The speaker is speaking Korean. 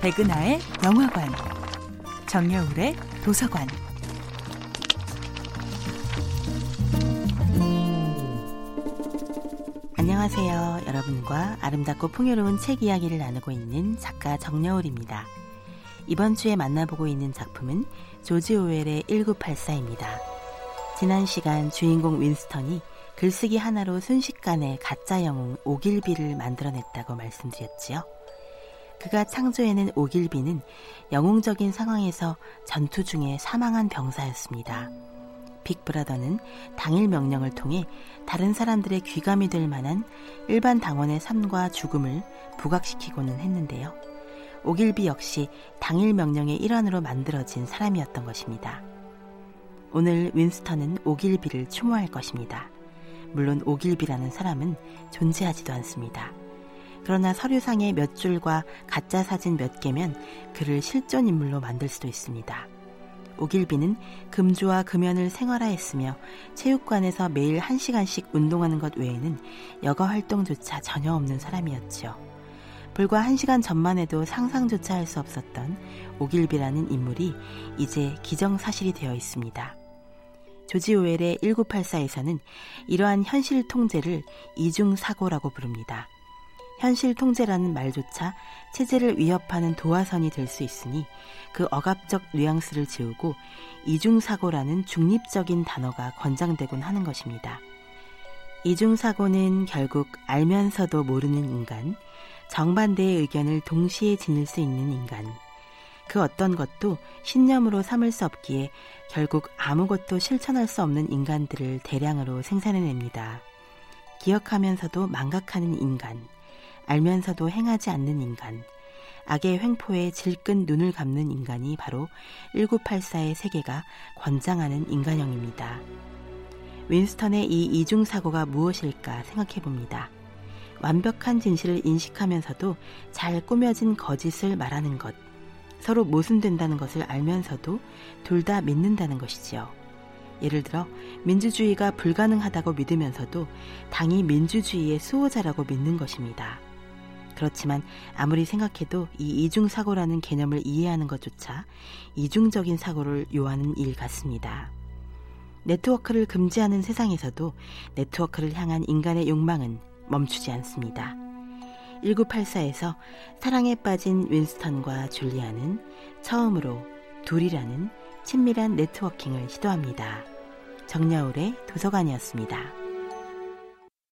백은하의 영화관, 정여울의 도서관. 안녕하세요. 여러분과 아름답고 풍요로운 책 이야기를 나누고 있는 작가 정여울입니다. 이번 주에 만나보고 있는 작품은 조지 오웰의 1984입니다. 지난 시간 주인공 윈스턴이 글쓰기 하나로 순식간에 가짜 영웅 오길비를 만들어냈다고 말씀드렸지요. 그가 창조해낸 오길비는 영웅적인 상황에서 전투 중에 사망한 병사였습니다. 빅브라더는 당일 명령을 통해 다른 사람들의 귀감이 될 만한 일반 당원의 삶과 죽음을 부각시키고는 했는데요. 오길비 역시 당일 명령의 일환으로 만들어진 사람이었던 것입니다. 오늘 윈스턴은 오길비를 추모할 것입니다. 물론 오길비라는 사람은 존재하지도 않습니다. 그러나 서류상의 몇 줄과 가짜 사진 몇 개면 그를 실존 인물로 만들 수도 있습니다. 오길비는 금주와 금연을 생활화했으며 체육관에서 매일 1시간씩 운동하는 것 외에는 여가 활동조차 전혀 없는 사람이었죠. 불과 1시간 전만 해도 상상조차 할 수 없었던 오길비라는 인물이 이제 기정사실이 되어 있습니다. 조지 오웰의 1984에서는 이러한 현실 통제를 이중사고라고 부릅니다. 현실 통제라는 말조차 체제를 위협하는 도화선이 될 수 있으니 그 억압적 뉘앙스를 지우고 이중사고라는 중립적인 단어가 권장되곤 하는 것입니다. 이중사고는 결국 알면서도 모르는 인간, 정반대의 의견을 동시에 지닐 수 있는 인간, 그 어떤 것도 신념으로 삼을 수 없기에 결국 아무것도 실천할 수 없는 인간들을 대량으로 생산해냅니다. 기억하면서도 망각하는 인간, 알면서도 행하지 않는 인간, 악의 횡포에 질끈 눈을 감는 인간이 바로 1984의 세계가 권장하는 인간형입니다. 윈스턴의 이 이중사고가 무엇일까 생각해 봅니다. 완벽한 진실을 인식하면서도 잘 꾸며진 거짓을 말하는 것, 서로 모순된다는 것을 알면서도 둘 다 믿는다는 것이지요. 예를 들어 민주주의가 불가능하다고 믿으면서도 당이 민주주의의 수호자라고 믿는 것입니다. 그렇지만 아무리 생각해도 이 이중사고라는 개념을 이해하는 것조차 이중적인 사고를 요하는 일 같습니다. 네트워크를 금지하는 세상에서도 네트워크를 향한 인간의 욕망은 멈추지 않습니다. 1984에서 사랑에 빠진 윈스턴과 줄리아는 처음으로 둘이라는 친밀한 네트워킹을 시도합니다. 정여울의 도서관이었습니다.